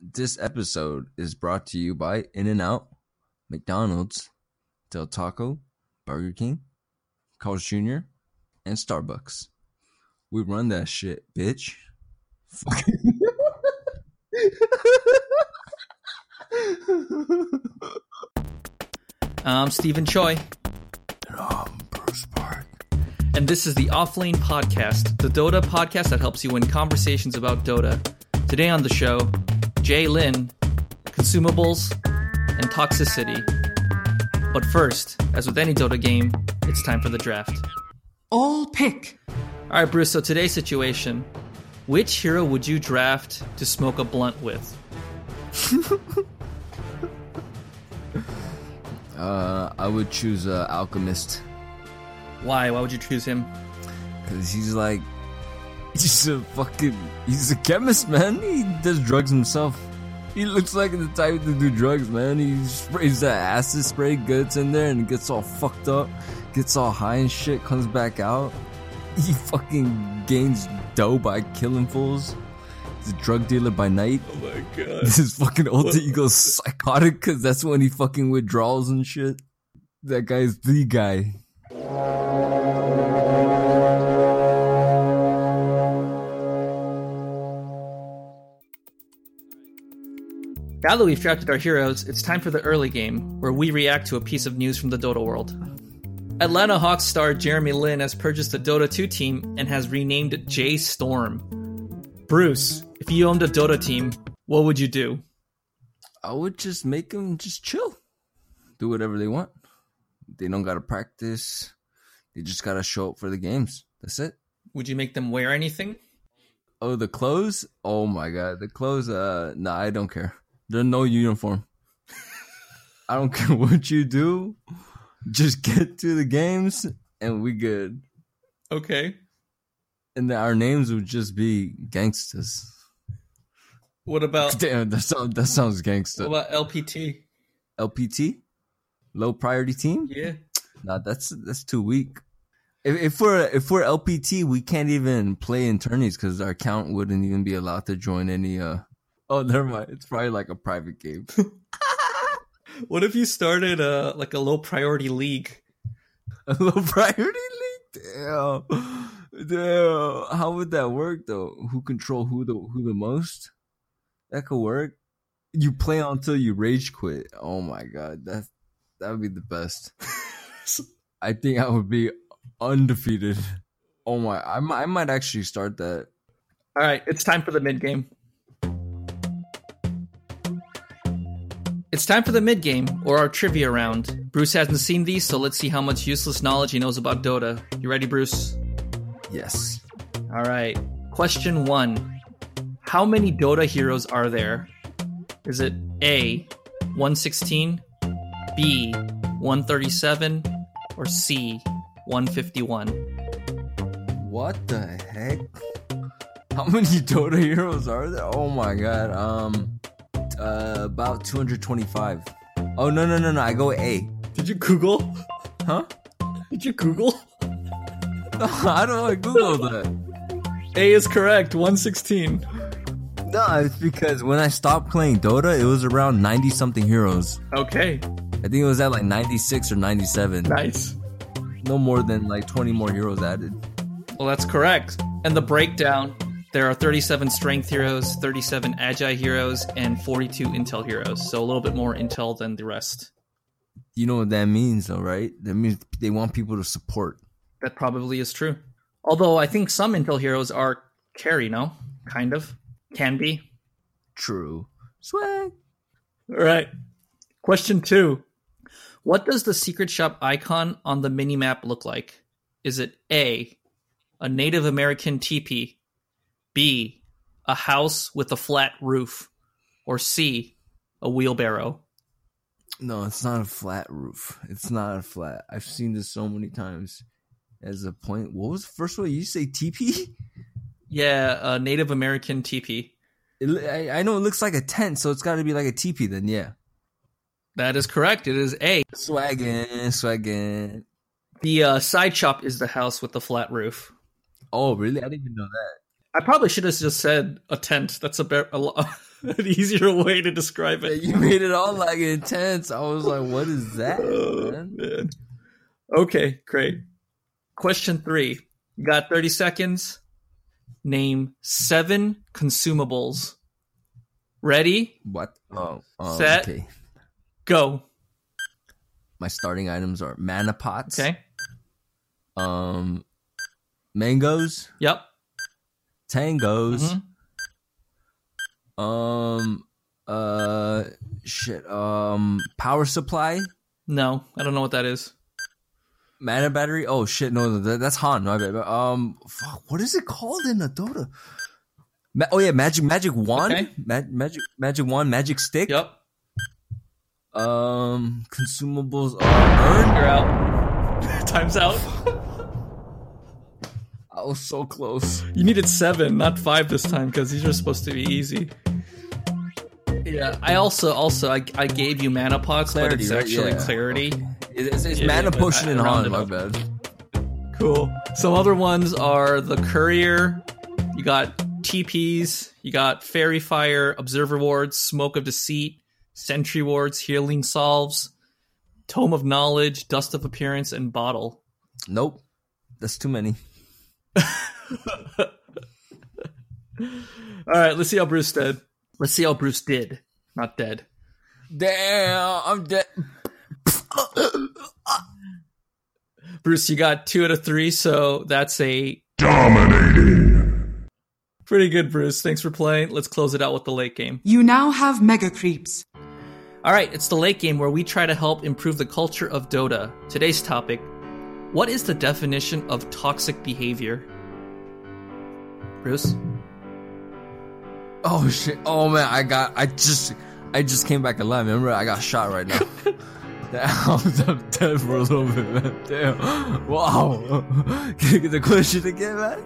This episode is brought to you by In N Out, McDonald's, Del Taco, Burger King, Carl's Jr., and Starbucks. We run that shit, bitch. Fuck. I'm Steven Choi, And I'm Bruce Park. and this is the Offlane Podcast, the Dota podcast that helps you win conversations about Dota. Today on the show, Jay Lin, consumables, and toxicity. But first, as with any Dota game, it's time for the draft. All pick. All right, Bruce, so today's situation which hero would you draft to smoke a blunt with? Uh, I would choose uh, Alchemist Why? Why would you choose him? because he's like, he's a fucking, he's a chemist, man. He does drugs himself. He looks like the type to do drugs, man. He sprays that acid spray, gets in there, and gets all fucked up, gets all high and shit, comes back out. He fucking gains dough by killing fools. He's a drug dealer by night. Oh my god. This is fucking alter ego's psychotic because that's when he fucking withdraws and shit. That guy's the guy. Now that we've drafted our heroes, it's time for the early game, where we react to a piece of news from the Dota world. Atlanta Hawks star Jeremy Lin has purchased a Dota 2 team and has renamed it J Storm. Bruce, if you owned a Dota team, what would you do? I would just make them just chill, do whatever they want. They don't gotta practice. They just gotta show up for the games. That's it. Would you make them wear anything? Oh, the clothes? Oh my god, the clothes. Uh, nah, I don't care. There's no uniform. I don't care what you do. Just get to the games and we good. Okay. And then our names would just be gangsters. What about Damn, that sounds that sounds gangster. what about LPT? LPT, low priority team. Yeah. Nah, that's that's too weak. If, if we're if we're LPT, we can't even play in tourneys because our account wouldn't even be allowed to join any. Uh oh, never mind. It's probably like a private game. What if you started a like a low priority league? a low priority league. Damn, damn. How would that work though? Who control who the who the most? That could work. You play until you rage quit. Oh my god, that that would be the best. I think I would be undefeated. Oh my, I might, I might actually start that. All right, it's time for the mid game. It's time for the mid game, or our trivia round. Bruce hasn't seen these, so let's see how much useless knowledge he knows about Dota. You ready, Bruce? Yes. All right. Question one How many Dota heroes are there? Is it A, 116, B, 137, or C, 151? What the heck? How many Dota heroes are there? Oh my god. Um, uh, about 225. Oh no no no no! I go A. Did you Google? Huh? Did you Google? I don't I Google that? A is correct, 116. No, it's because when I stopped playing Dota, it was around 90 something heroes. Okay, I think it was at like 96 or 97. nice. No more than like 20 more heroes added. Well, that's correct. And the breakdown there are 37 strength heroes, 37 agile heroes, and 42 intel heroes. So a little bit more intel than the rest. You know what that means, though, right? That means they want people to support. That probably is true. Although I think some intel heroes are carry, no? Kind of. Can be. True. Swag. All right. Question two What does the secret shop icon on the minimap look like? Is it A, a Native American teepee, B, a house with a flat roof, or C, a wheelbarrow? No, it's not a flat roof. It's not a flat. I've seen this so many times. As a point, what was the first one? You say TP? Yeah, a Native American teepee. It, I, I know it looks like a tent, so it's got to be like a teepee. Then yeah, That is correct. It is A. swaggin', swaggin'. The uh, side shop is the house with the flat roof. Oh, really? I didn't even know that. I probably should have just said a tent. That's a, bear, a, an easier way to describe it. You made it all like intense. I was like, what is that? Oh, man? man. Okay, great. Question three. You got 30 seconds. Name seven consumables. Ready? What? Oh, oh, Set. okay. Go. My starting items are mana pots. Okay. Um, mangoes, Yep. Tangos. Mhm. Um, uh, shit. Um, power supply, No, I don't know what that is. mana battery. Oh shit, no, that, that's Han. Bad. Um, fuck, what is it called in the Dota? Ma- oh yeah, magic, magic wand, Okay. Ma- magic, magic wand, magic stick. Yep. Um, consumables are earned. You're out. Time's out. I was so close. You needed seven, not five this time, because these are supposed to be easy. Yeah, I also also I, I gave you mana pots, but Clarity, it's right? actually Yeah. clarity. It's, it's Yeah, mana but potion I and Han. My bad. Cool. Some other ones are the courier. You got TPs. You got faerie fire, observer wards, smoke of deceit, sentry wards, healing salves, tome of knowledge, dust of appearance, and bottle. Nope, that's too many. All right, let's see how Bruce did. Let's see how Bruce did, not dead. Damn, I'm dead. Bruce, you got two out of three, so that's a Dominating. pretty good. Bruce, thanks for playing. Let's close it out with the late game. You now have Mega Creeps. All right, it's the late game where we try to help improve the culture of Dota. Today's topic What is the definition of toxic behavior? Bruce? Oh shit! Oh man, I got. I just. I just came back alive. Remember, I got shot right now. Damn, I'm dead for a little bit, man. Damn. Wow. Can you get the question again, man?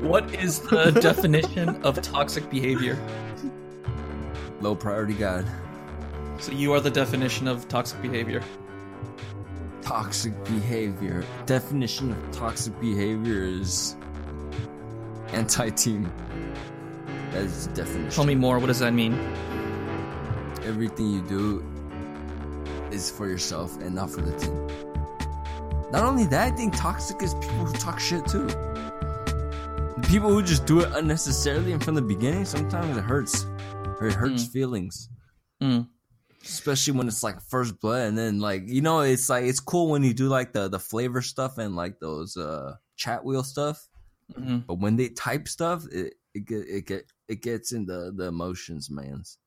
What is the definition of toxic behavior? Low priority god. So you are the definition of toxic behavior. Toxic behavior. Definition of toxic behavior is anti-team. That is the definition. Tell me more. What does that mean? everything you do is for yourself and not for the team. Not only that, I think toxic is people who talk shit too. People who just do it unnecessarily and from the beginning, sometimes it hurts. Or it hurts feelings. Mm. Especially when it's like first blood and then like you know, it's like it's cool when you do like the the flavor stuff and like those uh chat wheel stuff. Mhm. But when they type stuff, it it get it get it gets in the the emotions, man's.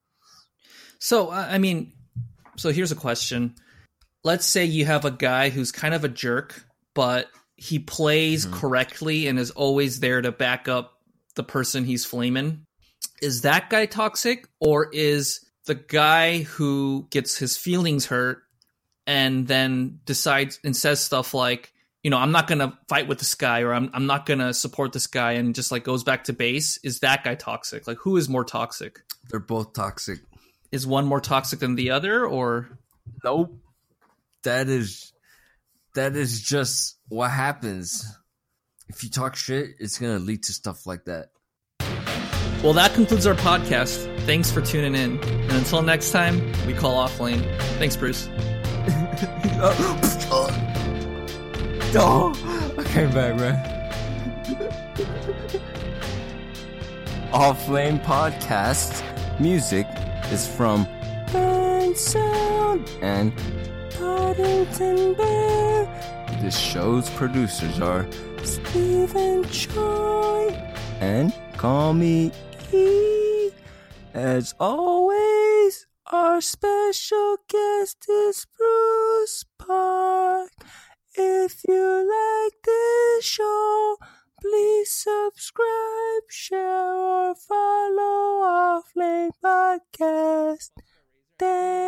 So, I I mean, so here's a question. Let's say you have a guy who's kind of a jerk, but he plays correctly and is always there to back up the person he's flaming. Is that guy toxic or is the guy who gets his feelings hurt and then decides and says stuff like, you know, I'm not going to fight with this guy or I'm, I'm not going to support this guy and just like goes back to base? Is that guy toxic? Like, who is more toxic? They're both toxic. is one more toxic than the other or Nope. That is that is just what happens. If you talk shit, it's gonna lead to stuff like that. Well that concludes our podcast thanks for tuning in and until next time we call off lane thanks bruce Oh, I came back, man. Off Lane Podcast music is from Bensound and Paddington Bear. This show's producers are Steven Choi and Call Me as always, our special guest is Bruce Park. If you like this show, please subscribe, share, or follow Offlane Podcast. Thanks.